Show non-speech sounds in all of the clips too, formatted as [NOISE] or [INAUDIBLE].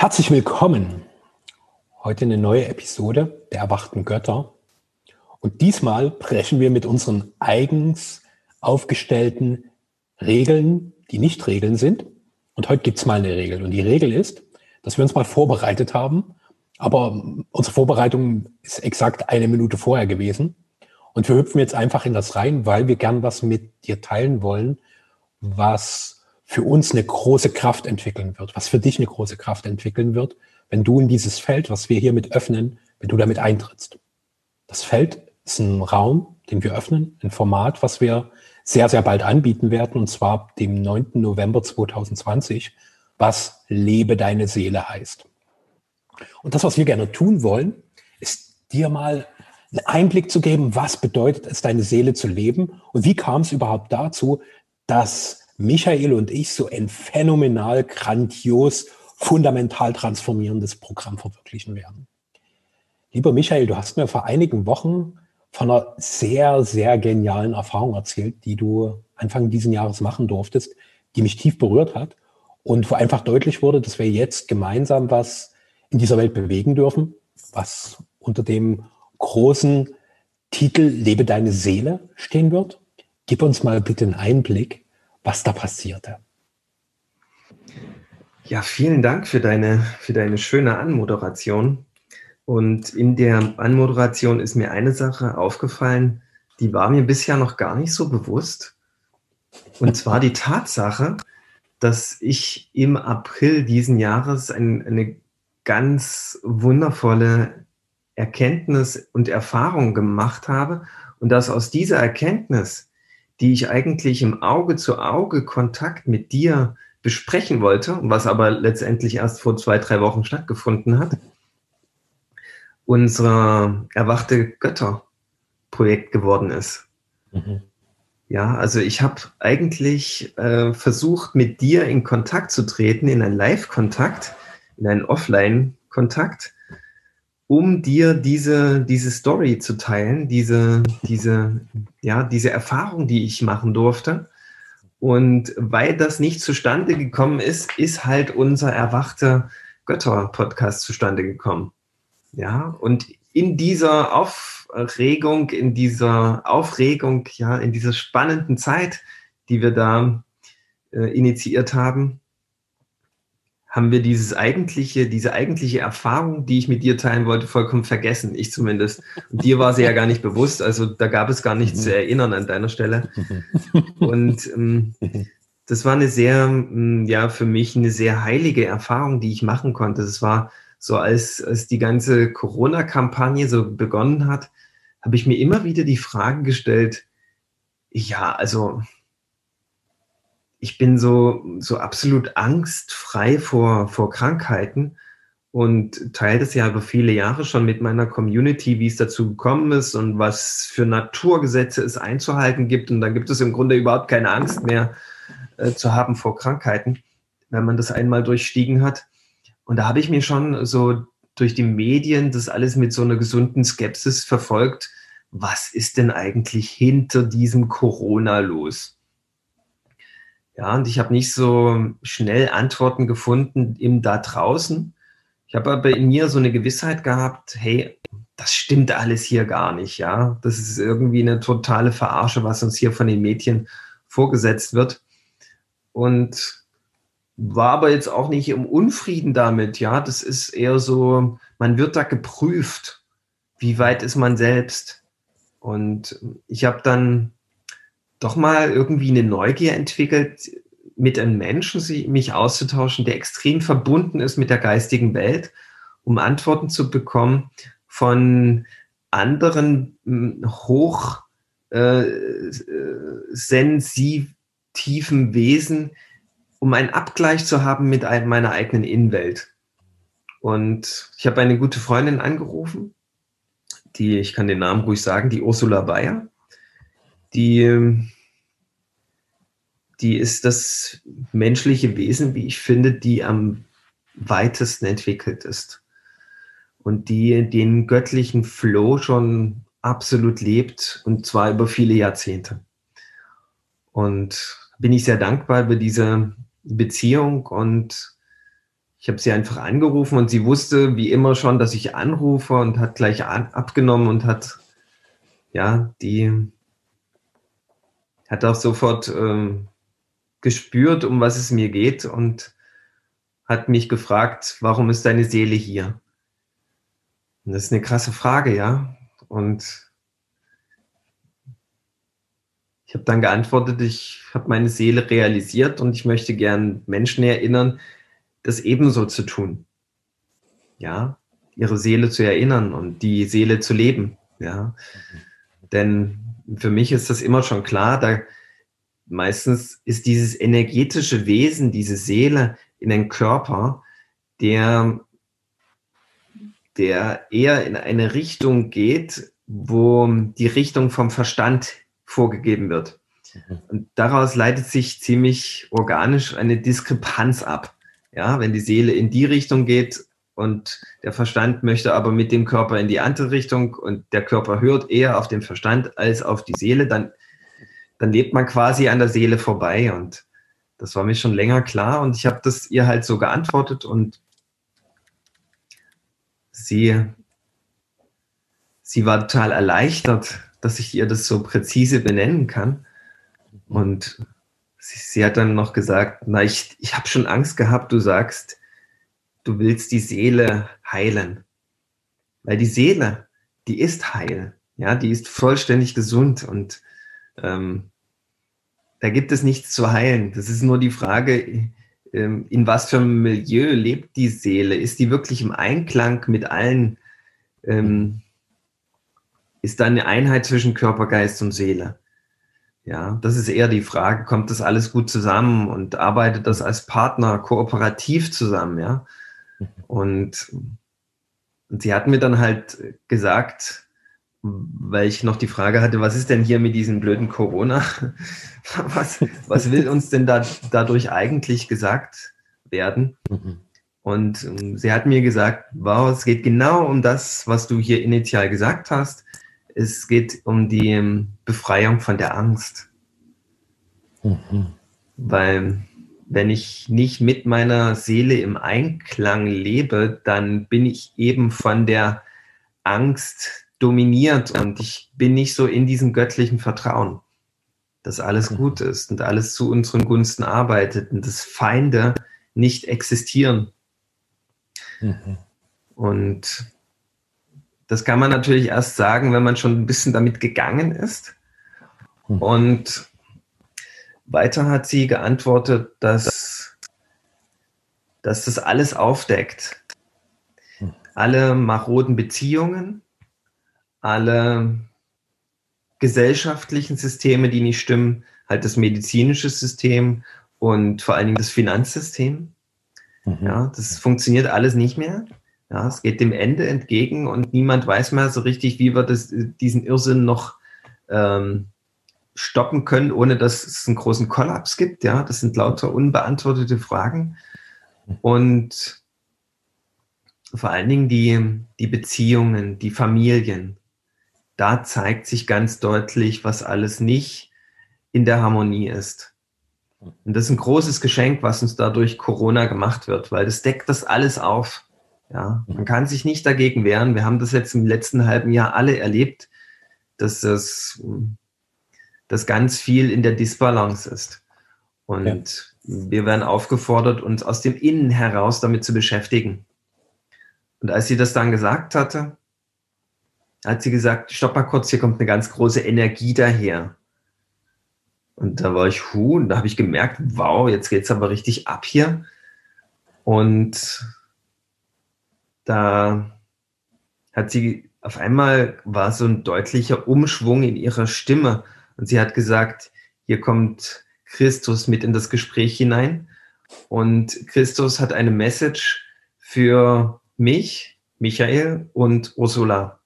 Herzlich willkommen. Heute eine neue Episode der erwachten Götter. Und diesmal brechen wir mit unseren eigens aufgestellten Regeln, die nicht Regeln sind. Und heute gibt's mal eine Regel. Und die Regel ist, dass wir uns mal vorbereitet haben. Aber unsere Vorbereitung ist exakt eine Minute vorher gewesen. Und wir hüpfen jetzt einfach in das rein, weil wir gern was mit dir teilen wollen, was für uns eine große Kraft entwickeln wird, was für dich eine große Kraft entwickeln wird, wenn du in dieses Feld, was wir hier mit öffnen, wenn du damit eintrittst. Das Feld ist ein Raum, den wir öffnen, ein Format, was wir sehr, sehr bald anbieten werden, und zwar dem 9. November 2020, was Lebe deine Seele heißt. Und das, was wir gerne tun wollen, ist dir mal einen Einblick zu geben, was bedeutet es, deine Seele zu leben und wie kam es überhaupt dazu, dass Michael und ich so ein phänomenal, grandios, fundamental transformierendes Programm verwirklichen werden. Lieber Michael, du hast mir vor einigen Wochen von einer sehr, sehr genialen Erfahrung erzählt, die du Anfang diesen Jahres machen durftest, die mich tief berührt hat und wo einfach deutlich wurde, dass wir jetzt gemeinsam was in dieser Welt bewegen dürfen, was unter dem großen Titel Lebe deine Seele stehen wird. Gib uns mal bitte einen Einblick, was da passierte. Ja, vielen Dank für deine, für deine schöne Anmoderation. Und in der Anmoderation ist mir eine Sache aufgefallen, die war mir bisher noch gar nicht so bewusst. Und zwar die Tatsache, dass ich im April diesen Jahres ein, eine ganz wundervolle Erkenntnis und Erfahrung gemacht habe und dass aus dieser Erkenntnis die ich eigentlich im Auge-zu-Auge-Kontakt mit dir besprechen wollte, was aber letztendlich erst vor zwei, drei Wochen stattgefunden hat, unser Erwachte Götter-Projekt geworden ist. Mhm. Ja, also ich habe eigentlich äh, versucht, mit dir in Kontakt zu treten, in einen Live-Kontakt, in einen Offline-Kontakt um dir diese, diese Story zu teilen, diese, diese, ja, diese Erfahrung, die ich machen durfte. Und weil das nicht zustande gekommen ist, ist halt unser erwachter Götter-Podcast zustande gekommen. Ja, und in dieser Aufregung, in dieser Aufregung, ja, in dieser spannenden Zeit, die wir da äh, initiiert haben, haben wir dieses eigentliche, diese eigentliche Erfahrung, die ich mit dir teilen wollte, vollkommen vergessen. Ich zumindest. Und dir war sie ja gar nicht bewusst. Also da gab es gar nichts zu erinnern an deiner Stelle. Und ähm, das war eine sehr, ähm, ja, für mich eine sehr heilige Erfahrung, die ich machen konnte. Es war so, als, als die ganze Corona-Kampagne so begonnen hat, habe ich mir immer wieder die Frage gestellt, ja, also ich bin so, so absolut angstfrei vor, vor Krankheiten und teile das ja über viele Jahre schon mit meiner Community, wie es dazu gekommen ist und was für Naturgesetze es einzuhalten gibt. Und da gibt es im Grunde überhaupt keine Angst mehr äh, zu haben vor Krankheiten, wenn man das einmal durchstiegen hat. Und da habe ich mir schon so durch die Medien das alles mit so einer gesunden Skepsis verfolgt. Was ist denn eigentlich hinter diesem Corona los? Ja, und ich habe nicht so schnell Antworten gefunden im da draußen. Ich habe aber in mir so eine Gewissheit gehabt, hey, das stimmt alles hier gar nicht, ja. Das ist irgendwie eine totale Verarsche, was uns hier von den Mädchen vorgesetzt wird. Und war aber jetzt auch nicht im Unfrieden damit, ja. Das ist eher so, man wird da geprüft, wie weit ist man selbst. Und ich habe dann doch mal irgendwie eine Neugier entwickelt, mit einem Menschen mich auszutauschen, der extrem verbunden ist mit der geistigen Welt, um Antworten zu bekommen von anderen hm, hoch äh, sensitiven Wesen, um einen Abgleich zu haben mit meiner eigenen Innenwelt. Und ich habe eine gute Freundin angerufen, die, ich kann den Namen ruhig sagen, die Ursula Bayer die, die ist das menschliche Wesen, wie ich finde, die am weitesten entwickelt ist und die den göttlichen Flow schon absolut lebt und zwar über viele Jahrzehnte. Und bin ich sehr dankbar über diese Beziehung und ich habe sie einfach angerufen und sie wusste wie immer schon, dass ich anrufe und hat gleich abgenommen und hat, ja, die hat auch sofort ähm, gespürt, um was es mir geht und hat mich gefragt, warum ist deine Seele hier? Und das ist eine krasse Frage, ja. Und ich habe dann geantwortet, ich habe meine Seele realisiert und ich möchte gern Menschen erinnern, das ebenso zu tun. Ja, ihre Seele zu erinnern und die Seele zu leben. Ja, denn für mich ist das immer schon klar, da meistens ist dieses energetische Wesen, diese Seele in den Körper, der, der eher in eine Richtung geht, wo die Richtung vom Verstand vorgegeben wird. Mhm. Und daraus leitet sich ziemlich organisch eine Diskrepanz ab. Ja, wenn die Seele in die Richtung geht und der Verstand möchte aber mit dem Körper in die andere Richtung und der Körper hört eher auf den Verstand als auf die Seele, dann, dann lebt man quasi an der Seele vorbei. Und das war mir schon länger klar. Und ich habe das ihr halt so geantwortet. Und sie, sie war total erleichtert, dass ich ihr das so präzise benennen kann. Und sie, sie hat dann noch gesagt, na, ich, ich habe schon Angst gehabt, du sagst, du willst die Seele heilen. Weil die Seele, die ist heil. Ja, die ist vollständig gesund und ähm, da gibt es nichts zu heilen. Das ist nur die Frage, ähm, in was für einem Milieu lebt die Seele? Ist die wirklich im Einklang mit allen? Ähm, ist da eine Einheit zwischen Körper, Geist und Seele? Ja, das ist eher die Frage, kommt das alles gut zusammen und arbeitet das als Partner kooperativ zusammen, ja? Und, und sie hat mir dann halt gesagt, weil ich noch die Frage hatte, was ist denn hier mit diesem blöden Corona? [LAUGHS] Was, was will uns denn da, dadurch eigentlich gesagt werden? Und sie hat mir gesagt, wow, es geht genau um das, was du hier initial gesagt hast. Es geht um die ähm, Befreiung von der Angst. Mhm. Weil wenn ich nicht mit meiner Seele im Einklang lebe, dann bin ich eben von der Angst dominiert und ich bin nicht so in diesem göttlichen Vertrauen, dass alles mhm. gut ist und alles zu unseren Gunsten arbeitet und dass Feinde nicht existieren. Mhm. Und das kann man natürlich erst sagen, wenn man schon ein bisschen damit gegangen ist. Hm. Und weiter hat sie geantwortet, dass, dass das alles aufdeckt. Alle maroden Beziehungen, alle gesellschaftlichen Systeme, die nicht stimmen, halt das medizinische System und vor allen Dingen das Finanzsystem. Mhm. Ja, das funktioniert alles nicht mehr. Ja, es geht dem Ende entgegen und niemand weiß mehr so richtig, wie wir das, diesen Irrsinn noch ähm, stoppen können, ohne dass es einen großen Kollaps gibt. Ja, das sind lauter unbeantwortete Fragen. Und vor allen Dingen die, die Beziehungen, die Familien. Da zeigt sich ganz deutlich, was alles nicht in der Harmonie ist. Und das ist ein großes Geschenk, was uns dadurch Corona gemacht wird, weil das deckt das alles auf. Ja, man kann sich nicht dagegen wehren. Wir haben das jetzt im letzten halben Jahr alle erlebt, dass das, dass ganz viel in der Disbalance ist. Und ja. wir werden aufgefordert, uns aus dem Innen heraus damit zu beschäftigen. Und als sie das dann gesagt hatte, hat sie gesagt, stopp mal kurz, hier kommt eine ganz große Energie daher. Und da war ich, hu, und da habe ich gemerkt, wow, jetzt geht es aber richtig ab hier. Und da hat sie auf einmal war so ein deutlicher Umschwung in ihrer Stimme und sie hat gesagt, hier kommt Christus mit in das Gespräch hinein und Christus hat eine Message für mich, Michael und Ursula.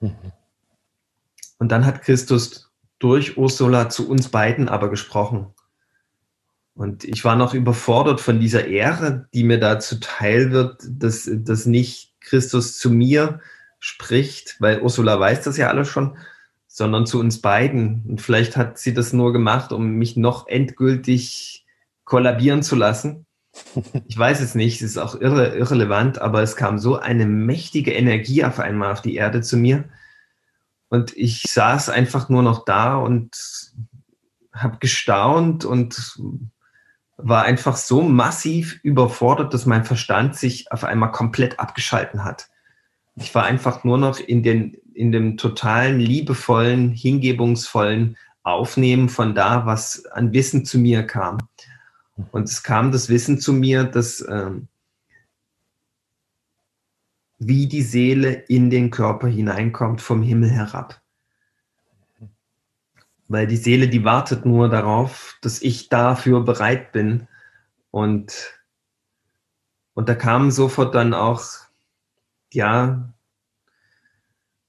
Mhm. Und dann hat Christus durch Ursula zu uns beiden aber gesprochen. Und ich war noch überfordert von dieser Ehre, die mir da zuteil wird, dass, dass nicht Christus zu mir spricht, weil Ursula weiß das ja alles schon, sondern zu uns beiden. Und vielleicht hat sie das nur gemacht, um mich noch endgültig kollabieren zu lassen. Ich weiß es nicht, es ist auch irre, irrelevant, aber es kam so eine mächtige Energie auf einmal auf die Erde zu mir. Und ich saß einfach nur noch da und habe gestaunt und war einfach so massiv überfordert, dass mein Verstand sich auf einmal komplett abgeschalten hat. Ich war einfach nur noch in, den, in dem totalen, liebevollen, hingebungsvollen Aufnehmen von da, was an Wissen zu mir kam. Und es kam das Wissen zu mir, dass ähm, wie die Seele in den Körper hineinkommt vom Himmel herab. Weil die Seele, die wartet nur darauf, dass ich dafür bereit bin. Und, und da kam sofort dann auch, ja,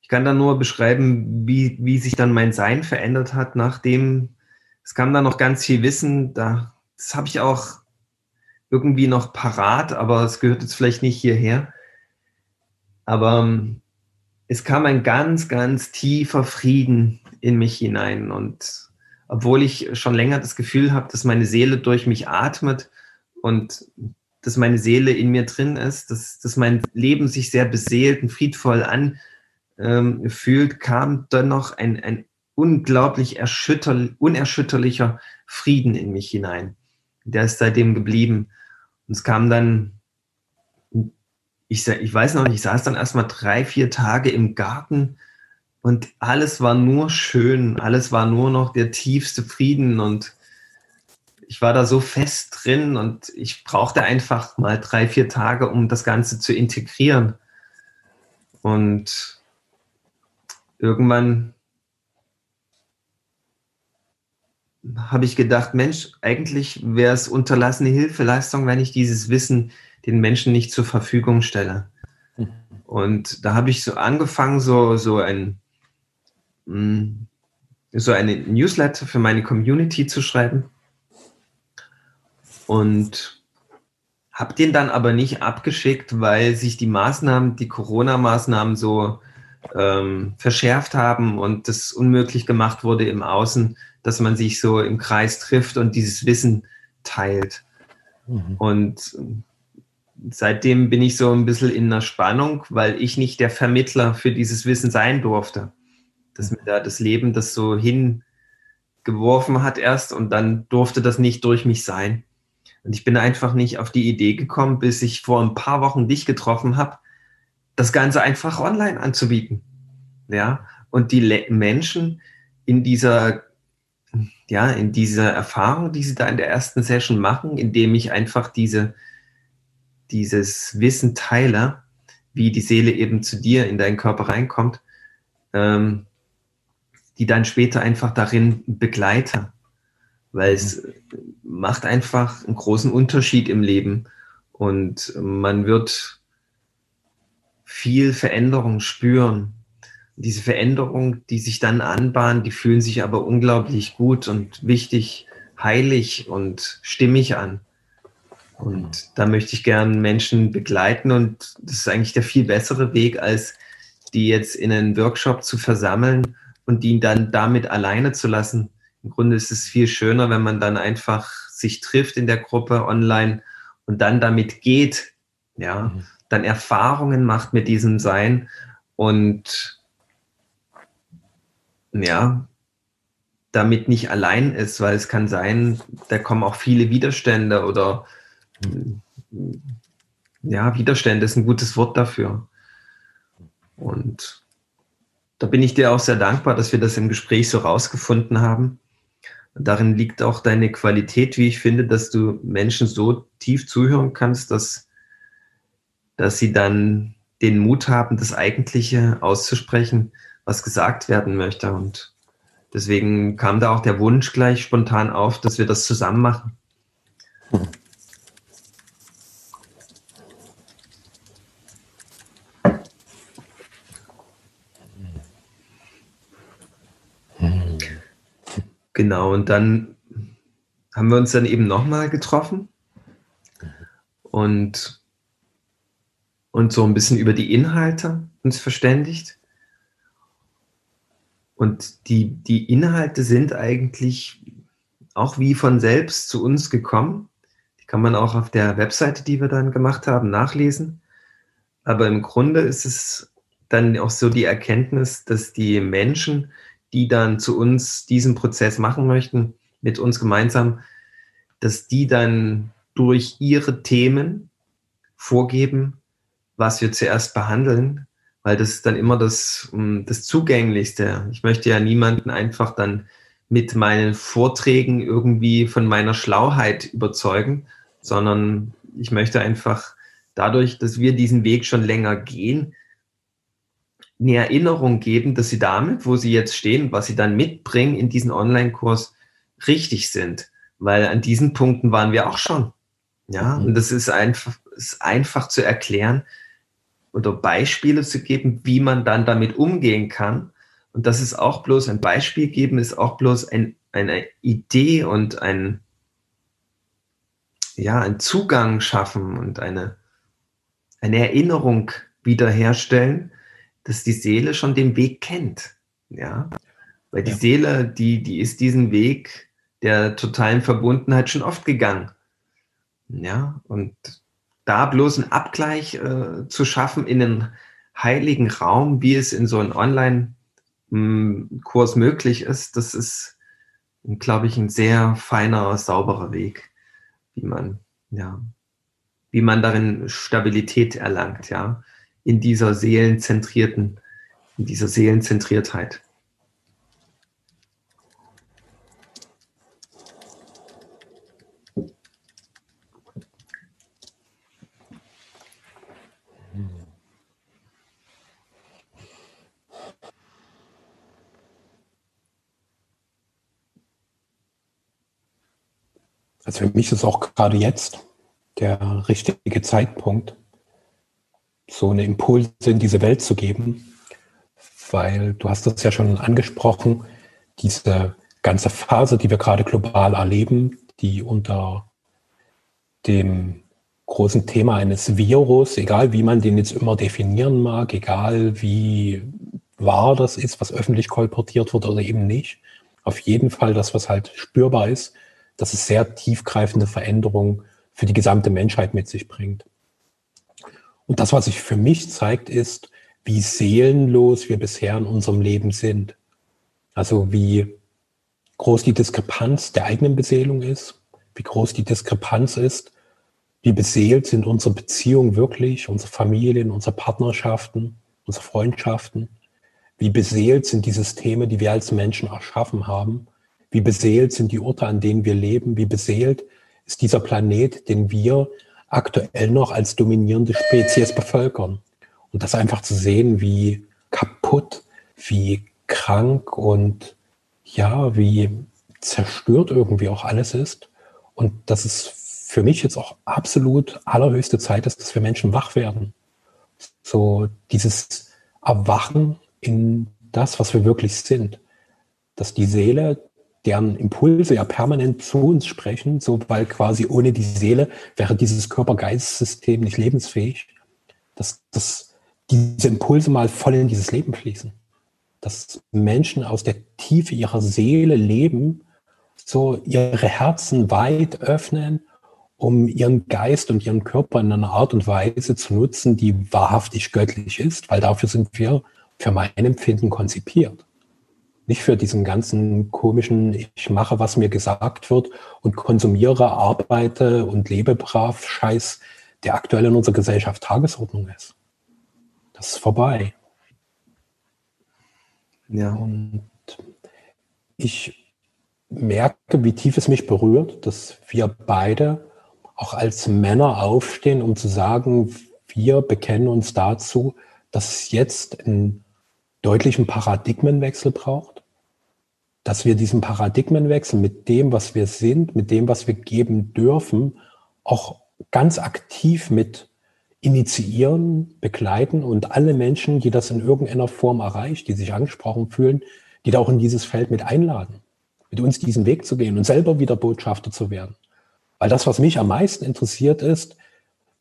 kann dann nur beschreiben, wie, wie sich dann mein Sein verändert hat, nachdem es kam dann noch ganz viel Wissen, da das habe ich auch irgendwie noch parat, aber es gehört jetzt vielleicht nicht hierher. Aber ähm, es kam ein ganz, ganz tiefer Frieden in mich hinein. Und obwohl ich schon länger das Gefühl habe, dass meine Seele durch mich atmet und dass meine Seele in mir drin ist, dass, dass mein Leben sich sehr beseelt und friedvoll anfühlt, ähm, kam dennoch ein, ein unglaublich erschütter, unerschütterlicher Frieden in mich hinein der ist seitdem geblieben. Und es kam dann, ich, ich weiß noch ich saß dann erstmal drei, vier Tage im Garten und alles war nur schön, alles war nur noch der tiefste Frieden und ich war da so fest drin und ich brauchte einfach mal drei, vier Tage, um das Ganze zu integrieren. Und irgendwann habe ich gedacht, Mensch, eigentlich wäre es unterlassene Hilfeleistung, wenn ich dieses Wissen den Menschen nicht zur Verfügung stelle. Und da habe ich so angefangen, so, so ein mm, so eine Newsletter für meine Community zu schreiben. Und habe den dann aber nicht abgeschickt, weil sich die Maßnahmen, die Corona-Maßnahmen so ähm, verschärft haben und das unmöglich gemacht wurde im Außen, dass man sich so im Kreis trifft und dieses Wissen teilt. Mhm. Und seitdem bin ich so ein bisschen in einer Spannung, weil ich nicht der Vermittler für dieses Wissen sein durfte. Dass mir da das Leben das so hingeworfen hat erst und dann durfte das nicht durch mich sein. Und ich bin einfach nicht auf die Idee gekommen, bis ich vor ein paar Wochen dich getroffen habe, das Ganze einfach online anzubieten. Ja, und die Le Menschen in dieser ja, in dieser Erfahrung, die sie da in der ersten Session machen, indem ich einfach diese, dieses Wissen teile, wie die Seele eben zu dir in deinen Körper reinkommt, ähm, die dann später einfach darin begleite. Weil es macht einfach einen großen Unterschied im Leben und man wird viel Veränderung spüren diese Veränderung, die sich dann anbahnen, die fühlen sich aber unglaublich gut und wichtig, heilig und stimmig an. Und da möchte ich gern Menschen begleiten und das ist eigentlich der viel bessere Weg, als die jetzt in einen Workshop zu versammeln und die dann damit alleine zu lassen. Im Grunde ist es viel schöner, wenn man dann einfach sich trifft in der Gruppe online und dann damit geht, ja, mhm. Dann Erfahrungen macht mit diesem Sein und ja, damit nicht allein ist, weil es kann sein, da kommen auch viele Widerstände oder ja, Widerstände ist ein gutes Wort dafür. Und da bin ich dir auch sehr dankbar, dass wir das im Gespräch so rausgefunden haben. Darin liegt auch deine Qualität, wie ich finde, dass du Menschen so tief zuhören kannst, dass, dass sie dann den Mut haben, das Eigentliche auszusprechen, was gesagt werden möchte. Und deswegen kam da auch der Wunsch gleich spontan auf, dass wir das zusammen machen. Genau, und dann haben wir uns dann eben nochmal getroffen und, und so ein bisschen über die Inhalte uns verständigt. Und die, die Inhalte sind eigentlich auch wie von selbst zu uns gekommen. Die Kann man auch auf der Webseite, die wir dann gemacht haben, nachlesen. Aber im Grunde ist es dann auch so die Erkenntnis, dass die Menschen, die dann zu uns diesen Prozess machen möchten, mit uns gemeinsam, dass die dann durch ihre Themen vorgeben, was wir zuerst behandeln, weil das ist dann immer das, mm, das Zugänglichste. Ich möchte ja niemanden einfach dann mit meinen Vorträgen irgendwie von meiner Schlauheit überzeugen, sondern ich möchte einfach dadurch, dass wir diesen Weg schon länger gehen, eine Erinnerung geben, dass sie damit, wo sie jetzt stehen, was sie dann mitbringen in diesen Online-Kurs, richtig sind. Weil an diesen Punkten waren wir auch schon. Ja, mhm. und das ist einfach, ist einfach zu erklären oder Beispiele zu geben, wie man dann damit umgehen kann. Und das ist auch bloß ein Beispiel geben, ist auch bloß ein, eine Idee und ein, ja, ein Zugang schaffen und eine, eine Erinnerung wiederherstellen, dass die Seele schon den Weg kennt. Ja, weil die ja. Seele, die, die ist diesen Weg der totalen Verbundenheit schon oft gegangen. Ja, und da bloß einen Abgleich äh, zu schaffen in einen heiligen Raum, wie es in so einem Online-Kurs möglich ist, das ist, glaube ich, ein sehr feiner, sauberer Weg, wie man, ja, wie man darin Stabilität erlangt, ja, in dieser seelenzentrierten, in dieser Seelenzentriertheit. Also für mich ist auch gerade jetzt der richtige Zeitpunkt, so eine Impulse in diese Welt zu geben, weil du hast das ja schon angesprochen, diese ganze Phase, die wir gerade global erleben, die unter dem großen Thema eines Virus, egal wie man den jetzt immer definieren mag, egal wie wahr das ist, was öffentlich kolportiert wird oder eben nicht, auf jeden Fall das, was halt spürbar ist, dass es sehr tiefgreifende Veränderungen für die gesamte Menschheit mit sich bringt. Und das, was sich für mich zeigt, ist, wie seelenlos wir bisher in unserem Leben sind. Also wie groß die Diskrepanz der eigenen Beseelung ist, wie groß die Diskrepanz ist, wie beseelt sind unsere Beziehungen wirklich, unsere Familien, unsere Partnerschaften, unsere Freundschaften, wie beseelt sind die Systeme, die wir als Menschen erschaffen haben wie beseelt sind die Orte, an denen wir leben? Wie beseelt ist dieser Planet, den wir aktuell noch als dominierende Spezies bevölkern? Und das einfach zu sehen, wie kaputt, wie krank und ja, wie zerstört irgendwie auch alles ist. Und dass es für mich jetzt auch absolut allerhöchste Zeit ist, dass wir Menschen wach werden. So dieses Erwachen in das, was wir wirklich sind. Dass die Seele deren Impulse ja permanent zu uns sprechen, so weil quasi ohne die Seele wäre dieses Körper-Geist-System nicht lebensfähig, dass, dass diese Impulse mal voll in dieses Leben fließen. Dass Menschen aus der Tiefe ihrer Seele leben, so ihre Herzen weit öffnen, um ihren Geist und ihren Körper in einer Art und Weise zu nutzen, die wahrhaftig göttlich ist, weil dafür sind wir für mein Empfinden konzipiert nicht für diesen ganzen komischen, ich mache, was mir gesagt wird und konsumiere, arbeite und lebe brav Scheiß, der aktuell in unserer Gesellschaft Tagesordnung ist. Das ist vorbei. Ja. Und ich merke, wie tief es mich berührt, dass wir beide auch als Männer aufstehen, um zu sagen, wir bekennen uns dazu, dass es jetzt einen deutlichen Paradigmenwechsel braucht dass wir diesen Paradigmenwechsel mit dem, was wir sind, mit dem, was wir geben dürfen, auch ganz aktiv mit initiieren, begleiten und alle Menschen, die das in irgendeiner Form erreicht, die sich angesprochen fühlen, die da auch in dieses Feld mit einladen, mit uns diesen Weg zu gehen und selber wieder Botschafter zu werden. Weil das, was mich am meisten interessiert, ist,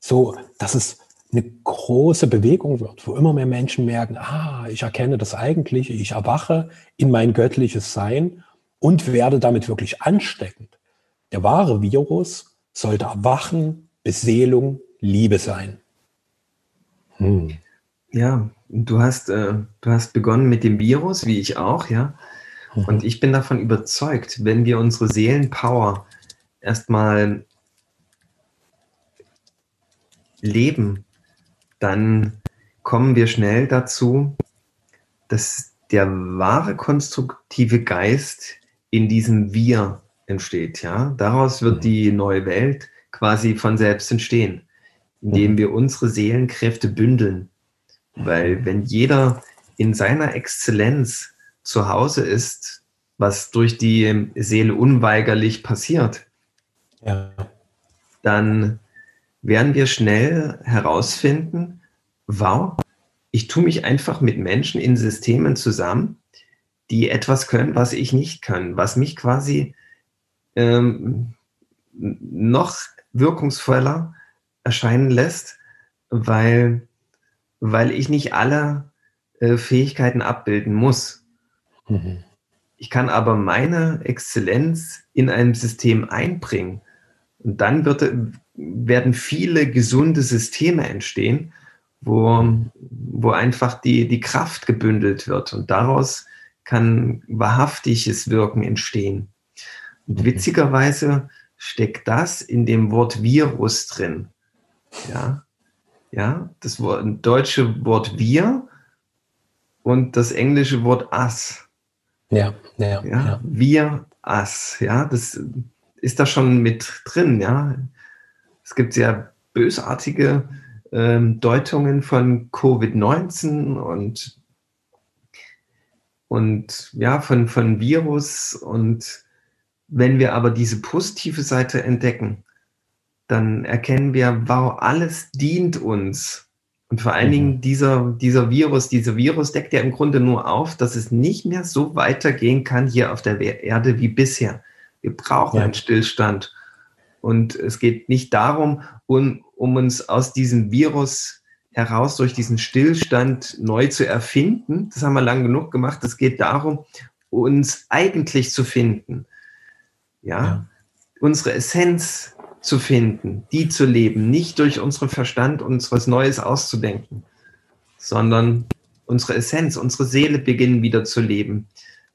so, dass es eine große Bewegung wird, wo immer mehr Menschen merken, ah, ich erkenne das Eigentliche, ich erwache in mein göttliches Sein und werde damit wirklich ansteckend. Der wahre Virus sollte Erwachen, Beseelung, Liebe sein. Hm. Ja, du hast, äh, du hast begonnen mit dem Virus, wie ich auch, ja. Mhm. Und ich bin davon überzeugt, wenn wir unsere Seelenpower erstmal leben, dann kommen wir schnell dazu, dass der wahre konstruktive Geist in diesem Wir entsteht. Ja? Daraus wird mhm. die neue Welt quasi von selbst entstehen, indem mhm. wir unsere Seelenkräfte bündeln. Weil wenn jeder in seiner Exzellenz zu Hause ist, was durch die Seele unweigerlich passiert, ja. dann werden wir schnell herausfinden, wow, ich tue mich einfach mit Menschen in Systemen zusammen, die etwas können, was ich nicht kann, was mich quasi ähm, noch wirkungsvoller erscheinen lässt, weil, weil ich nicht alle äh, Fähigkeiten abbilden muss. Mhm. Ich kann aber meine Exzellenz in einem System einbringen. Und dann wird, werden viele gesunde Systeme entstehen, wo, wo einfach die, die Kraft gebündelt wird. Und daraus kann wahrhaftiges Wirken entstehen. Und witzigerweise steckt das in dem Wort Virus drin. Ja, ja, das Wort, deutsche Wort wir und das englische Wort us. Ja, ja, ja. ja. Wir, us, ja, das ist da schon mit drin, ja. Es gibt sehr bösartige ähm, Deutungen von Covid-19 und, und ja, von, von Virus. Und wenn wir aber diese positive Seite entdecken, dann erkennen wir, wow, alles dient uns. Und vor allen mhm. Dingen dieser, dieser Virus, dieser Virus deckt ja im Grunde nur auf, dass es nicht mehr so weitergehen kann hier auf der Erde wie bisher. Wir brauchen ja. einen Stillstand. Und es geht nicht darum, um, um uns aus diesem Virus heraus durch diesen Stillstand neu zu erfinden. Das haben wir lang genug gemacht. Es geht darum, uns eigentlich zu finden. Ja, ja. unsere Essenz zu finden, die zu leben, nicht durch unseren Verstand uns was Neues auszudenken, sondern unsere Essenz, unsere Seele beginnen wieder zu leben.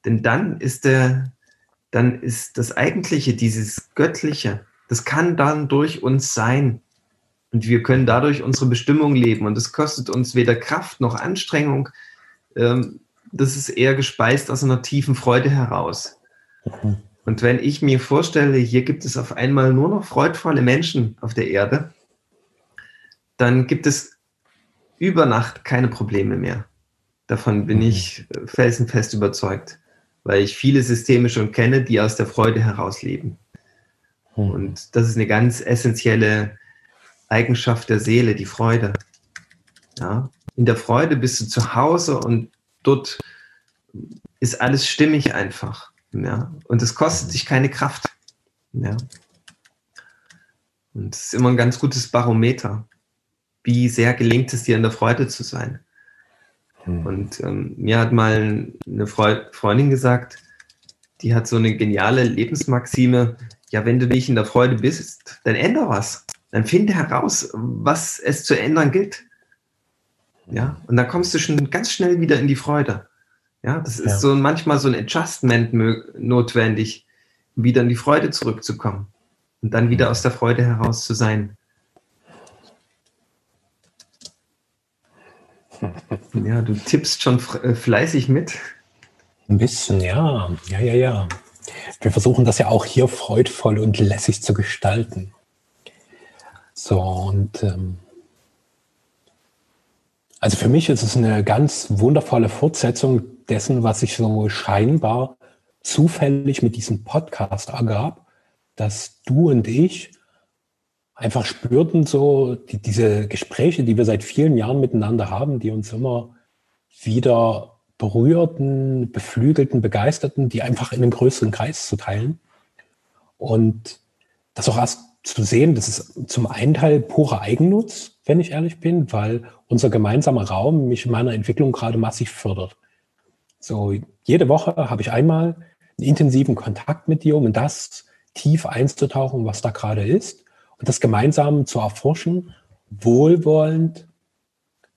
Denn dann ist der, dann ist das Eigentliche, dieses Göttliche, das kann dann durch uns sein. Und wir können dadurch unsere Bestimmung leben. Und es kostet uns weder Kraft noch Anstrengung. Ähm, das ist eher gespeist aus einer tiefen Freude heraus. Mhm. Und wenn ich mir vorstelle, hier gibt es auf einmal nur noch freudvolle Menschen auf der Erde, dann gibt es über Nacht keine Probleme mehr. Davon bin mhm. ich felsenfest überzeugt weil ich viele Systeme schon kenne, die aus der Freude heraus Hm. Und das ist eine ganz essentielle Eigenschaft der Seele, die Freude. Ja? In der Freude bist du zu Hause und dort ist alles stimmig einfach. Ja? Und es kostet dich keine Kraft. Ja? Und es ist immer ein ganz gutes Barometer. Wie sehr gelingt es dir, in der Freude zu sein? Hm. Und ähm, mir hat mal eine Freundin gesagt, die hat so eine geniale Lebensmaxime, ja, wenn du nicht in der Freude bist, dann ändere was. Dann finde heraus, was es zu ändern gilt. Ja, und dann kommst du schon ganz schnell wieder in die Freude. Ja, das ist ja. so manchmal so ein Adjustment notwendig, wieder in die Freude zurückzukommen und dann wieder aus der Freude heraus zu sein. [LAUGHS] Ja, du tippst schon äh, fleißig mit. Ein bisschen, ja. Ja, ja, ja. Wir versuchen das ja auch hier freudvoll und lässig zu gestalten. So, und ähm, also für mich ist es eine ganz wundervolle Fortsetzung dessen, was sich so scheinbar zufällig mit diesem Podcast ergab, dass du und ich einfach spürten so die, diese Gespräche, die wir seit vielen Jahren miteinander haben, die uns immer wieder berührten, beflügelten, begeisterten, die einfach in einem größeren Kreis zu teilen. Und das auch erst zu sehen, das ist zum einen Teil purer Eigennutz, wenn ich ehrlich bin, weil unser gemeinsamer Raum mich in meiner Entwicklung gerade massiv fördert. So, jede Woche habe ich einmal einen intensiven Kontakt mit dir, um in das tief einzutauchen, was da gerade ist. und das gemeinsam zu erforschen, wohlwollend,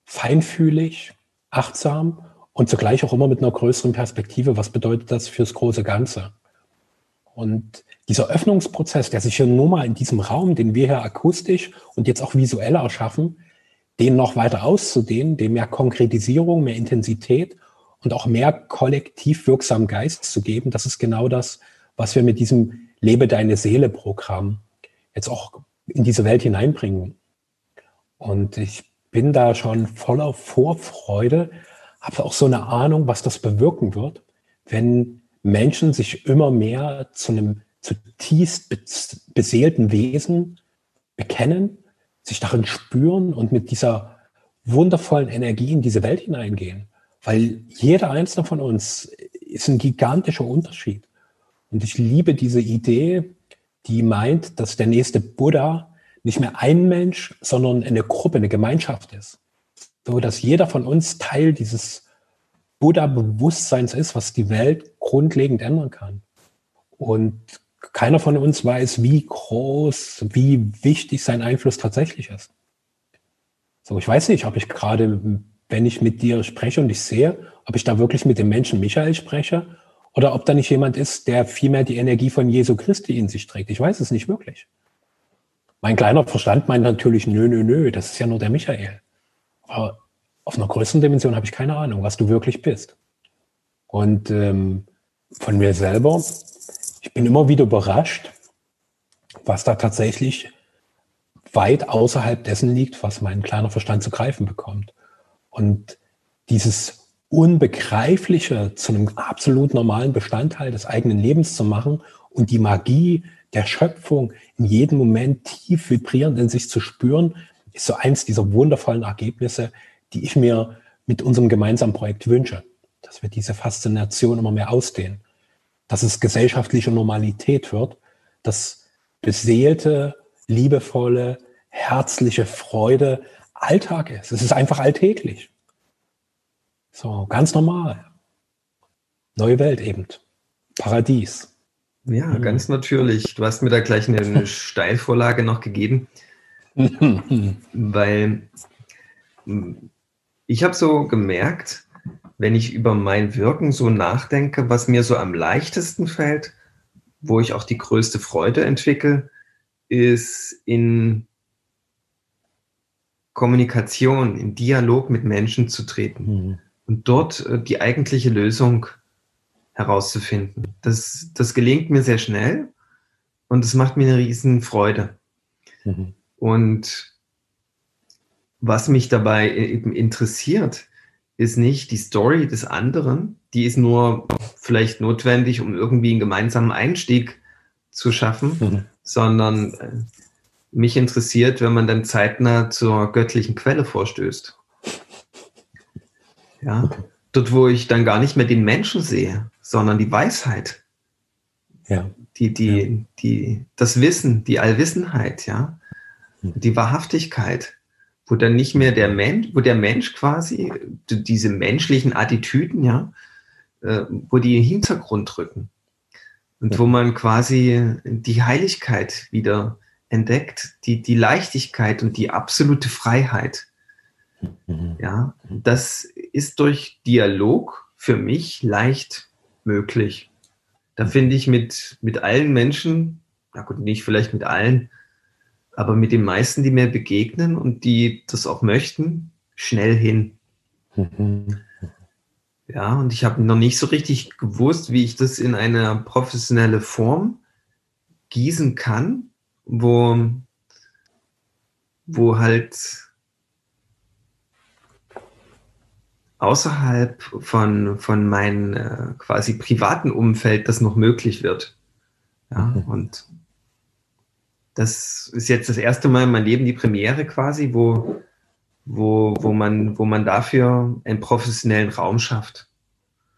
feinfühlig, achtsam und zugleich auch immer mit einer größeren Perspektive. Was bedeutet das fürs große Ganze? Und dieser Öffnungsprozess, der sich hier nur mal in diesem Raum, den wir hier akustisch und jetzt auch visuell erschaffen, den noch weiter auszudehnen, dem mehr Konkretisierung, mehr Intensität und auch mehr kollektiv wirksamen Geist zu geben, das ist genau das, was wir mit diesem Lebe deine Seele Programm jetzt auch in diese Welt hineinbringen. Und ich bin da schon voller Vorfreude, habe auch so eine Ahnung, was das bewirken wird, wenn Menschen sich immer mehr zu einem zutiefst beseelten Wesen bekennen, sich darin spüren und mit dieser wundervollen Energie in diese Welt hineingehen. Weil jeder einzelne von uns ist ein gigantischer Unterschied. Und ich liebe diese Idee, die meint, dass der nächste Buddha nicht mehr ein Mensch, sondern eine Gruppe, eine Gemeinschaft ist. So dass jeder von uns Teil dieses Buddha-Bewusstseins ist, was die Welt grundlegend ändern kann. Und keiner von uns weiß, wie groß, wie wichtig sein Einfluss tatsächlich ist. So, ich weiß nicht, ob ich gerade, wenn ich mit dir spreche und ich sehe, ob ich da wirklich mit dem Menschen Michael spreche oder ob da nicht jemand ist, der vielmehr die Energie von Jesu Christi in sich trägt. Ich weiß es nicht wirklich. Mein kleiner Verstand meint natürlich, nö, nö, nö, das ist ja nur der Michael. Aber auf einer größeren Dimension habe ich keine Ahnung, was du wirklich bist. Und ähm, von mir selber, ich bin immer wieder überrascht, was da tatsächlich weit außerhalb dessen liegt, was mein kleiner Verstand zu greifen bekommt. Und dieses Unbegreifliche zu einem absolut normalen Bestandteil des eigenen Lebens zu machen und die Magie der Schöpfung in jedem Moment tief vibrierend in sich zu spüren, ist so eins dieser wundervollen Ergebnisse, die ich mir mit unserem gemeinsamen Projekt wünsche. Dass wir diese Faszination immer mehr ausdehnen. Dass es gesellschaftliche Normalität wird, dass beseelte, liebevolle, herzliche Freude Alltag ist. Es ist einfach alltäglich. So, ganz normal. Neue Welt eben. Paradies. Ja, mhm. ganz natürlich. Du hast mir da gleich eine, eine [LAUGHS] Steilvorlage noch gegeben, [LAUGHS] weil ich habe so gemerkt, wenn ich über mein Wirken so nachdenke, was mir so am leichtesten fällt, wo ich auch die größte Freude entwickle, ist in Kommunikation, in Dialog mit Menschen zu treten mhm. und dort äh, die eigentliche Lösung herauszufinden. Das, das gelingt mir sehr schnell und es macht mir eine riesen Freude. Mhm. Und was mich dabei eben interessiert, ist nicht die Story des anderen, die ist nur vielleicht notwendig, um irgendwie einen gemeinsamen Einstieg zu schaffen, mhm. sondern äh, mich interessiert, wenn man dann zeitnah zur göttlichen Quelle vorstößt. Ja, dort, wo ich dann gar nicht mehr den Menschen sehe, sondern die Weisheit. Ja. Die, die, ja. die, das Wissen, die Allwissenheit, ja. Mhm. Die Wahrhaftigkeit wo dann nicht mehr der Mensch, wo der Mensch quasi, diese menschlichen Attitüden, ja, äh, wo die in den Hintergrund rücken. Und ja. wo man quasi die Heiligkeit wieder entdeckt, die, die Leichtigkeit und die absolute Freiheit. Mhm. Ja, das ist durch Dialog für mich leicht möglich. Da finde ich mit, mit allen Menschen, na gut, nicht vielleicht mit allen, aber mit den meisten, die mir begegnen und die das auch möchten, schnell hin. Mhm. Ja, und ich habe noch nicht so richtig gewusst, wie ich das in eine professionelle Form gießen kann, wo, wo halt außerhalb von, von meinem äh, quasi privaten Umfeld das noch möglich wird. Ja, mhm. und das ist jetzt das erste Mal in meinem Leben die Premiere quasi, wo, wo, wo, man, wo man dafür einen professionellen Raum schafft.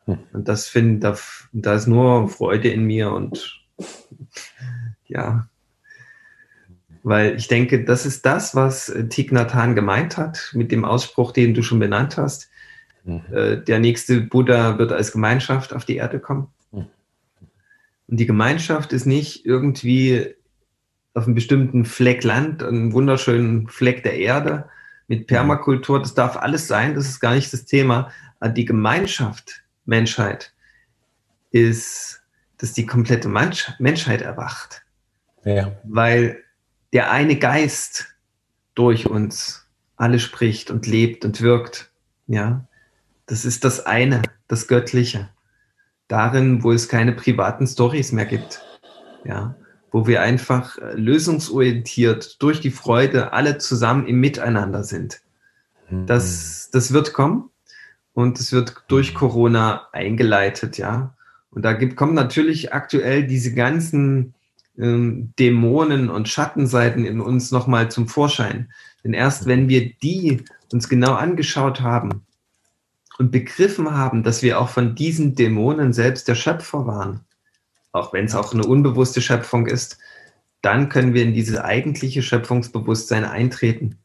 Hm. Und das finde da, da ist nur Freude in mir und ja, weil ich denke, das ist das, was Thich Nhat Hanh gemeint hat mit dem Ausspruch, den du schon benannt hast. Mhm. Äh, der nächste Buddha wird als Gemeinschaft auf die Erde kommen. Mhm. Und die Gemeinschaft ist nicht irgendwie auf einem bestimmten Fleck Land, einem wunderschönen Fleck der Erde mit Permakultur. Das darf alles sein, das ist gar nicht das Thema. Die Gemeinschaft, Menschheit, ist, dass die komplette Menschheit erwacht. Ja. Weil der eine Geist durch uns alle spricht und lebt und wirkt. Ja, das ist das eine, das Göttliche. Darin, wo es keine privaten Stories mehr gibt. Ja, wo wir einfach äh, lösungsorientiert durch die Freude alle zusammen im Miteinander sind. Das, mhm. das wird kommen und es wird durch Corona eingeleitet, ja. Und da gibt, kommen natürlich aktuell diese ganzen ähm, Dämonen und Schattenseiten in uns nochmal zum Vorschein. Denn erst wenn wir die uns genau angeschaut haben und begriffen haben, dass wir auch von diesen Dämonen selbst der Schöpfer waren, auch wenn es auch eine unbewusste Schöpfung ist, dann können wir in dieses eigentliche Schöpfungsbewusstsein eintreten.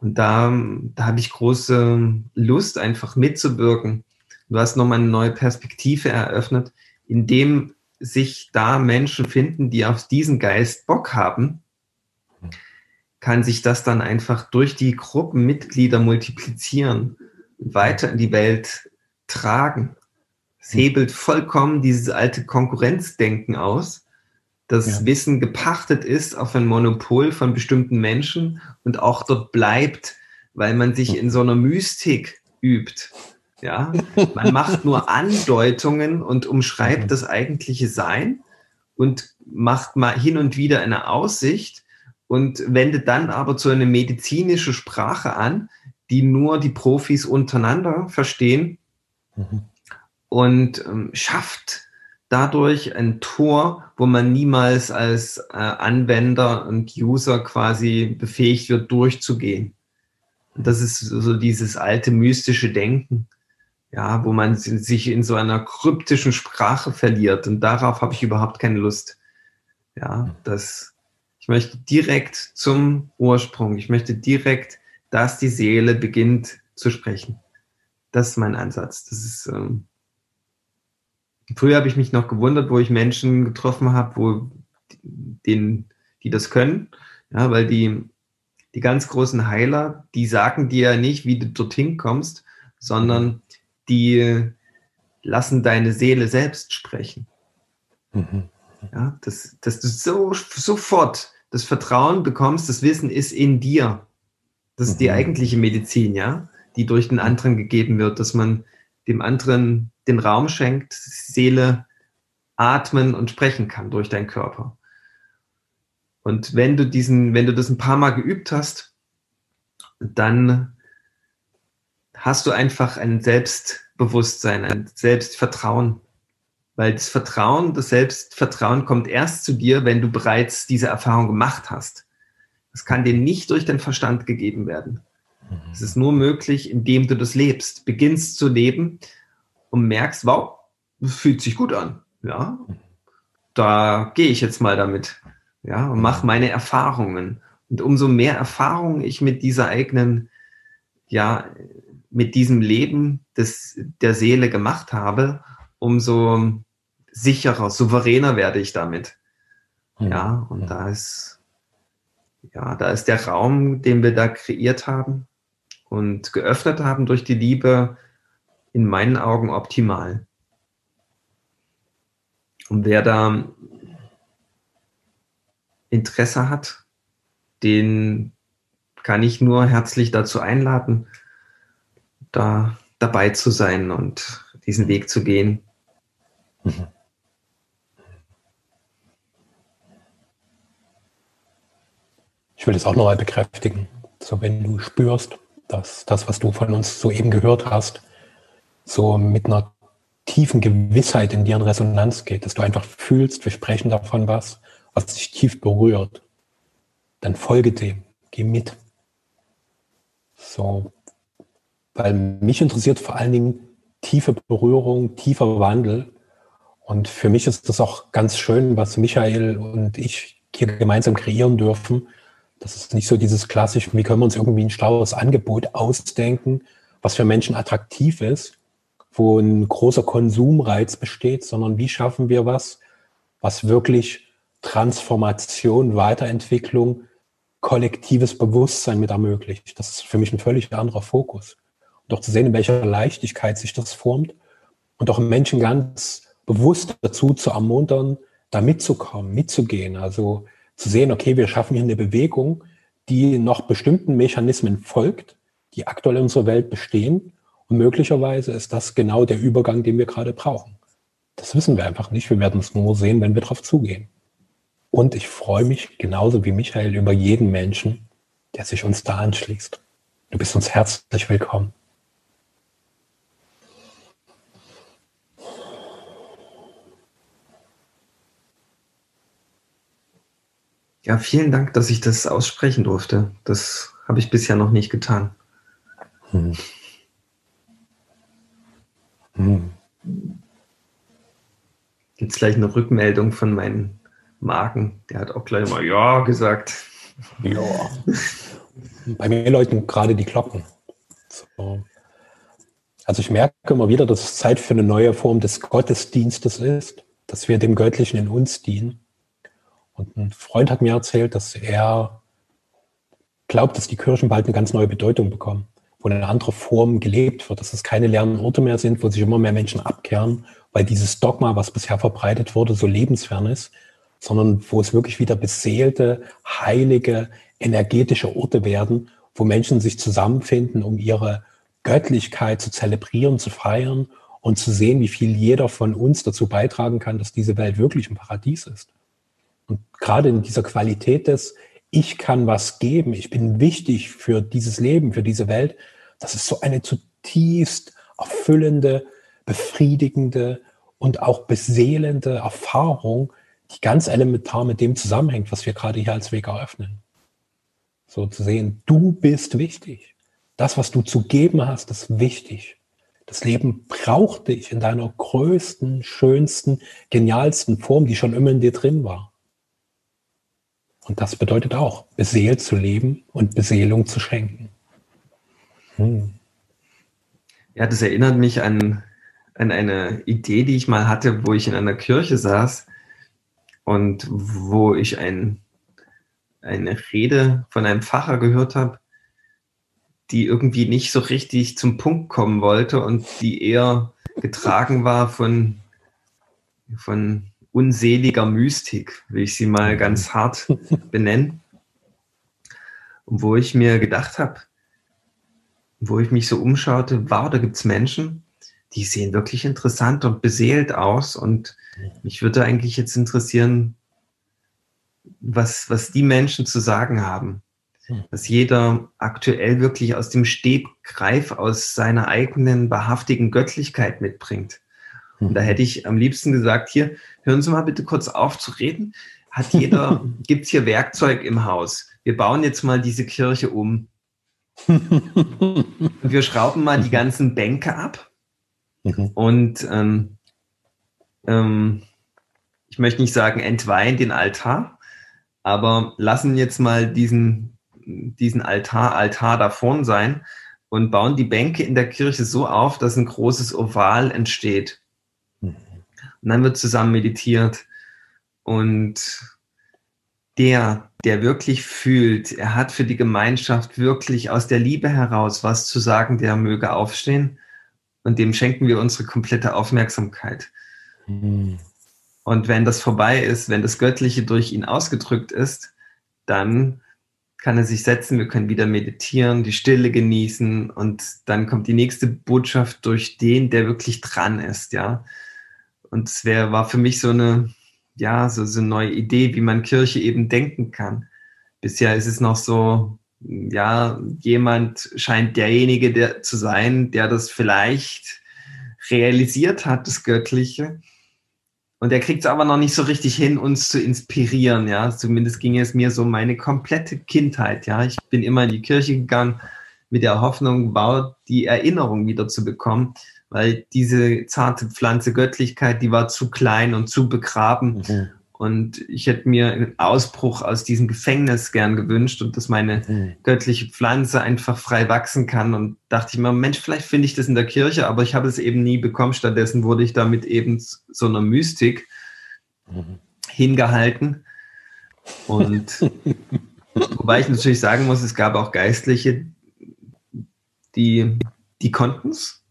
Und da, da habe ich große Lust, einfach mitzuwirken. Du hast nochmal eine neue Perspektive eröffnet, indem sich da Menschen finden, die auf diesen Geist Bock haben, kann sich das dann einfach durch die Gruppenmitglieder multiplizieren, weiter in die Welt tragen. Es hebelt vollkommen dieses alte Konkurrenzdenken aus, dass ja. Wissen gepachtet ist auf ein Monopol von bestimmten Menschen und auch dort bleibt, weil man sich in so einer Mystik übt. Ja, man macht nur [LAUGHS] Andeutungen und umschreibt das eigentliche Sein und macht mal hin und wieder eine Aussicht und wendet dann aber zu einer medizinischen Sprache an, die nur die Profis untereinander verstehen mhm. Und ähm, schafft dadurch ein Tor, wo man niemals als äh, Anwender und User quasi befähigt wird, durchzugehen. Und das ist so dieses alte mystische Denken ja, wo man sich in so einer kryptischen Sprache verliert. Und darauf habe ich überhaupt keine Lust. Ja, das, ich möchte direkt zum Ursprung. Ich möchte direkt, dass die Seele beginnt zu sprechen. Das ist mein Ansatz. Das ist, ähm, früher habe ich mich noch gewundert, wo ich Menschen getroffen habe, wo den, die das können. Ja, weil die, die ganz großen Heiler, die sagen dir ja nicht, wie du dorthin kommst, sondern die lassen deine Seele selbst sprechen. Mhm. Ja, dass, dass du so, sofort das Vertrauen bekommst, das Wissen ist in dir. Das ist mhm. die eigentliche Medizin, ja, die durch den anderen gegeben wird, dass man dem anderen den Raum schenkt, Seele atmen und sprechen kann durch deinen Körper. Und wenn du diesen, wenn du das ein paar Mal geübt hast, dann hast du einfach ein Selbstbewusstsein, ein Selbstvertrauen. Weil das Vertrauen, das Selbstvertrauen kommt erst zu dir, wenn du bereits diese Erfahrung gemacht hast. Das kann dir nicht durch den Verstand gegeben werden. Es ist nur möglich, indem du das lebst, beginnst zu leben und merkst, wow, das fühlt sich gut an. Ja, da gehe ich jetzt mal damit. Ja, und mache meine Erfahrungen. Und umso mehr Erfahrungen ich mit dieser eigenen, ja, mit diesem Leben des, der Seele gemacht habe, umso sicherer, souveräner werde ich damit. Mhm. Ja, und da ist, ja, da ist der Raum, den wir da kreiert haben und geöffnet haben durch die Liebe, in meinen Augen optimal. Und wer da Interesse hat, den kann ich nur herzlich dazu einladen, da dabei zu sein und diesen Weg zu gehen. Ich will das auch nochmal bekräftigen. So, wenn du spürst, dass das, was du von uns soeben gehört hast, so mit einer tiefen Gewissheit in dir in Resonanz geht, dass du einfach fühlst, wir sprechen davon was, was dich tief berührt, dann folge dem, geh mit. So, weil mich interessiert vor allen Dingen tiefe Berührung, tiefer Wandel. Und für mich ist das auch ganz schön, was Michael und ich hier gemeinsam kreieren dürfen. Das ist nicht so dieses klassische, wie können wir uns irgendwie ein schlaues Angebot ausdenken, was für Menschen attraktiv ist, wo ein großer Konsumreiz besteht, sondern wie schaffen wir was, was wirklich Transformation, Weiterentwicklung, kollektives Bewusstsein mit ermöglicht. Das ist für mich ein völlig anderer Fokus. Und auch zu sehen, in welcher Leichtigkeit sich das formt und auch Menschen ganz bewusst dazu zu ermuntern, da mitzukommen, mitzugehen. Also zu sehen, okay, wir schaffen hier eine Bewegung, die noch bestimmten Mechanismen folgt, die aktuell in unserer Welt bestehen. Und möglicherweise ist das genau der Übergang, den wir gerade brauchen. Das wissen wir einfach nicht. Wir werden es nur sehen, wenn wir darauf zugehen. Und ich freue mich genauso wie Michael über jeden Menschen, der sich uns da anschließt. Du bist uns herzlich willkommen. Ja, vielen Dank, dass ich das aussprechen durfte. Das habe ich bisher noch nicht getan. Hm. Hm. Gibt es gleich eine Rückmeldung von meinen Marken? Der hat auch gleich mal Ja gesagt. Ja. Bei mir läuten gerade die Glocken. So. Also ich merke immer wieder, dass es Zeit für eine neue Form des Gottesdienstes ist, dass wir dem Göttlichen in uns dienen und ein Freund hat mir erzählt, dass er glaubt, dass die Kirchen bald eine ganz neue Bedeutung bekommen, wo eine andere Form gelebt wird, dass es keine leeren Orte mehr sind, wo sich immer mehr Menschen abkehren, weil dieses Dogma, was bisher verbreitet wurde, so lebensfern ist, sondern wo es wirklich wieder beseelte, heilige, energetische Orte werden, wo Menschen sich zusammenfinden, um ihre Göttlichkeit zu zelebrieren, zu feiern und zu sehen, wie viel jeder von uns dazu beitragen kann, dass diese Welt wirklich ein Paradies ist. Und gerade in dieser Qualität des, ich kann was geben, ich bin wichtig für dieses Leben, für diese Welt, das ist so eine zutiefst erfüllende, befriedigende und auch beseelende Erfahrung, die ganz elementar mit dem zusammenhängt, was wir gerade hier als Weg eröffnen. So zu sehen, du bist wichtig. Das, was du zu geben hast, ist wichtig. Das Leben braucht dich in deiner größten, schönsten, genialsten Form, die schon immer in dir drin war. Und das bedeutet auch, beseelt zu leben und Beseelung zu schenken. Hm. Ja, das erinnert mich an, an eine Idee, die ich mal hatte, wo ich in einer Kirche saß und wo ich ein, eine Rede von einem Pfarrer gehört habe, die irgendwie nicht so richtig zum Punkt kommen wollte und die eher getragen war von, von unseliger Mystik, will ich sie mal mhm. ganz hart benennen. Und wo ich mir gedacht habe, wo ich mich so umschaute, wow, da gibt es Menschen, die sehen wirklich interessant und beseelt aus. Und mich würde eigentlich jetzt interessieren, was, was die Menschen zu sagen haben. Was jeder aktuell wirklich aus dem Stegreif, aus seiner eigenen wahrhaftigen Göttlichkeit mitbringt. Und da hätte ich am liebsten gesagt, hier, hören Sie mal bitte kurz auf zu reden. Hat jeder, [LAUGHS] gibt es hier Werkzeug im Haus? Wir bauen jetzt mal diese Kirche um. und [LAUGHS] wir schrauben mal die ganzen Bänke ab. Mhm. Und ähm, ähm, ich möchte nicht sagen, entweihen den Altar, aber lassen jetzt mal diesen, diesen Altar, Altar da vorn sein und bauen die Bänke in der Kirche so auf, dass ein großes Oval entsteht. Und dann wird zusammen meditiert. Und der, der wirklich fühlt, er hat für die Gemeinschaft wirklich aus der Liebe heraus was zu sagen, der möge aufstehen. Und dem schenken wir unsere komplette Aufmerksamkeit. Mhm. Und wenn das vorbei ist, wenn das Göttliche durch ihn ausgedrückt ist, dann kann er sich setzen, wir können wieder meditieren, die Stille genießen und dann kommt die nächste Botschaft durch den, der wirklich dran ist, ja. Und es wär, war für mich so eine, ja, so, so eine neue Idee, wie man Kirche eben denken kann. Bisher ist es noch so, ja, jemand scheint derjenige der, zu sein, der das vielleicht realisiert hat, das Göttliche. Und er kriegt es aber noch nicht so richtig hin, uns zu inspirieren, ja. Zumindest ging es mir so meine komplette Kindheit, ja. Ich bin immer in die Kirche gegangen mit der Hoffnung, die Erinnerung wieder zu bekommen weil diese zarte Pflanze Göttlichkeit, die war zu klein und zu begraben. Mhm. Und ich hätte mir einen Ausbruch aus diesem Gefängnis gern gewünscht und dass meine mhm. göttliche Pflanze einfach frei wachsen kann. Und dachte ich mir, Mensch, vielleicht finde ich das in der Kirche, aber ich habe es eben nie bekommen. Stattdessen wurde ich damit eben so einer Mystik mhm. hingehalten. Und [LAUGHS] wobei ich natürlich sagen muss, es gab auch Geistliche, die, die konnten es.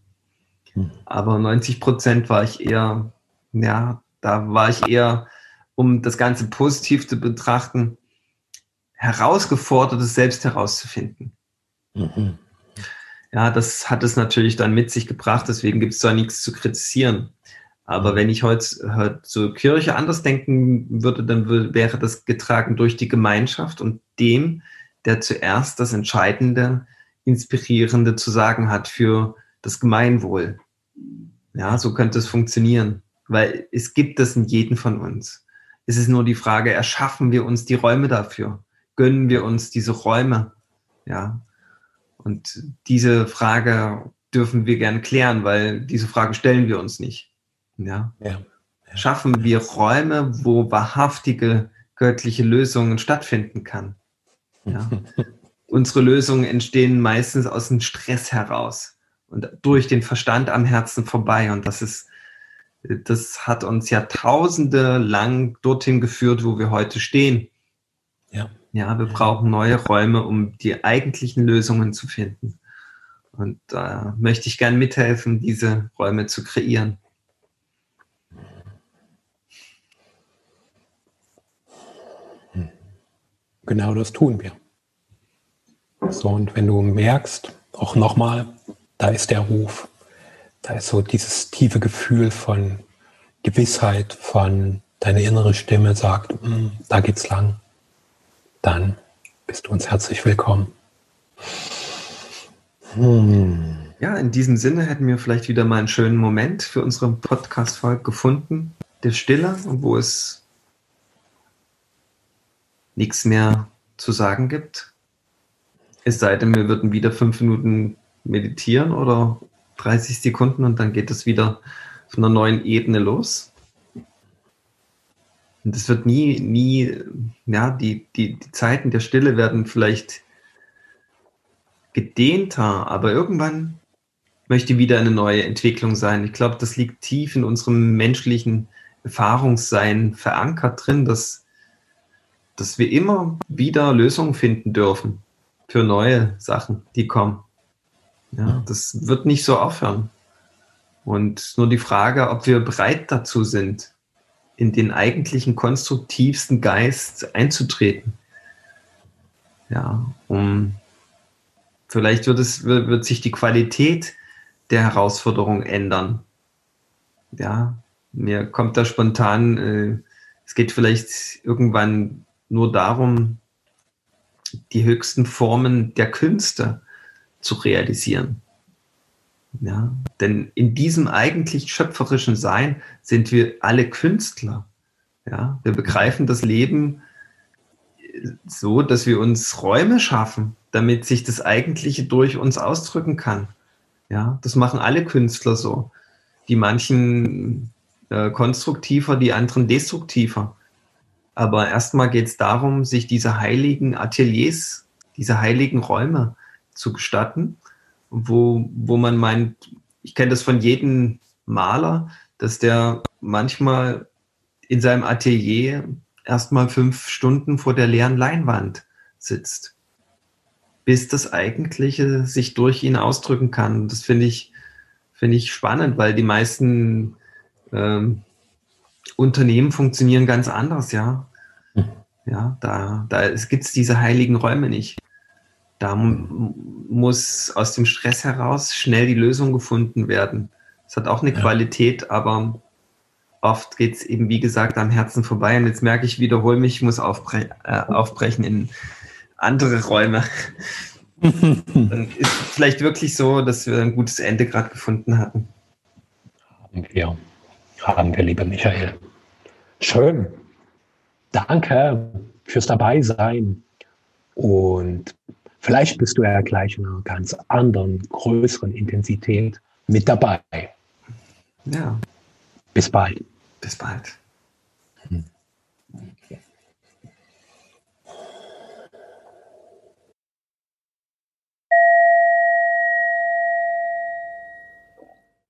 Aber 90 Prozent war ich eher, ja, da war ich eher, um das Ganze positiv zu betrachten, herausgefordert, es selbst herauszufinden. Mhm. Ja, das hat es natürlich dann mit sich gebracht, deswegen gibt es da nichts zu kritisieren. Aber wenn ich heute, heute zur Kirche anders denken würde, dann wäre das getragen durch die Gemeinschaft und dem, der zuerst das Entscheidende, Inspirierende zu sagen hat für das Gemeinwohl. Ja, so könnte es funktionieren, weil es gibt es in jedem von uns. Es ist nur die Frage, erschaffen wir uns die Räume dafür? Gönnen wir uns diese Räume? Ja. Und diese Frage dürfen wir gern klären, weil diese Frage stellen wir uns nicht. Ja. ja. Schaffen wir Räume, wo wahrhaftige göttliche Lösungen stattfinden kann. Ja. [LAUGHS] Unsere Lösungen entstehen meistens aus dem Stress heraus und durch den Verstand am Herzen vorbei. Und das ist, das hat uns Jahrtausende lang dorthin geführt, wo wir heute stehen. Ja. Ja, wir brauchen neue Räume, um die eigentlichen Lösungen zu finden. Und da äh, möchte ich gern mithelfen, diese Räume zu kreieren. Genau das tun wir. So, und wenn du merkst, auch nochmal, da ist der Ruf, da ist so dieses tiefe Gefühl von Gewissheit, von deine innere Stimme sagt, hm, da geht's lang, dann bist du uns herzlich willkommen. Hm. Ja, in diesem Sinne hätten wir vielleicht wieder mal einen schönen Moment für unsere Podcast-Folge gefunden, der Stille, wo es nichts mehr zu sagen gibt. Es sei denn, wir würden wieder fünf Minuten meditieren oder 30 Sekunden und dann geht es wieder von einer neuen Ebene los. Und es wird nie, nie, ja, die, die, die Zeiten der Stille werden vielleicht gedehnter, aber irgendwann möchte wieder eine neue Entwicklung sein. Ich glaube, das liegt tief in unserem menschlichen Erfahrungssein verankert drin, dass dass wir immer wieder Lösungen finden dürfen für neue Sachen, die kommen. Ja, das wird nicht so aufhören. Und nur die Frage, ob wir bereit dazu sind, in den eigentlichen konstruktivsten Geist einzutreten. Ja, um vielleicht wird es, wird sich die Qualität der Herausforderung ändern. Ja, mir kommt da spontan, äh, es geht vielleicht irgendwann nur darum, die höchsten Formen der Künste zu realisieren. Ja, denn in diesem eigentlich schöpferischen Sein sind wir alle Künstler. Ja, wir begreifen das Leben so, dass wir uns Räume schaffen, damit sich das Eigentliche durch uns ausdrücken kann. Ja, das machen alle Künstler so. Die manchen äh, konstruktiver, die anderen destruktiver. Aber erstmal geht es darum, sich diese heiligen Ateliers, diese heiligen Räume zu gestatten, wo, wo man meint, ich kenne das von jedem Maler, dass der manchmal in seinem Atelier erstmal fünf Stunden vor der leeren Leinwand sitzt, bis das Eigentliche sich durch ihn ausdrücken kann. Das finde ich, finde ich spannend, weil die meisten ähm, Unternehmen funktionieren ganz anders, ja. Hm. Ja, da, da gibt es diese heiligen Räume nicht. Da muss aus dem Stress heraus schnell die Lösung gefunden werden. Es hat auch eine ja. Qualität, aber oft geht es eben, wie gesagt, am Herzen vorbei. Und jetzt merke ich, wiederhole mich, ich muss aufbre äh, aufbrechen in andere Räume. [LAUGHS] Dann ist vielleicht wirklich so, dass wir ein gutes Ende gerade gefunden hatten. Haben wir. Haben wir, lieber Michael. Schön. Danke fürs Dabeisein. Und vielleicht bist du ja gleich in einer ganz anderen, größeren Intensität mit dabei. Ja. Bis bald. Bis bald.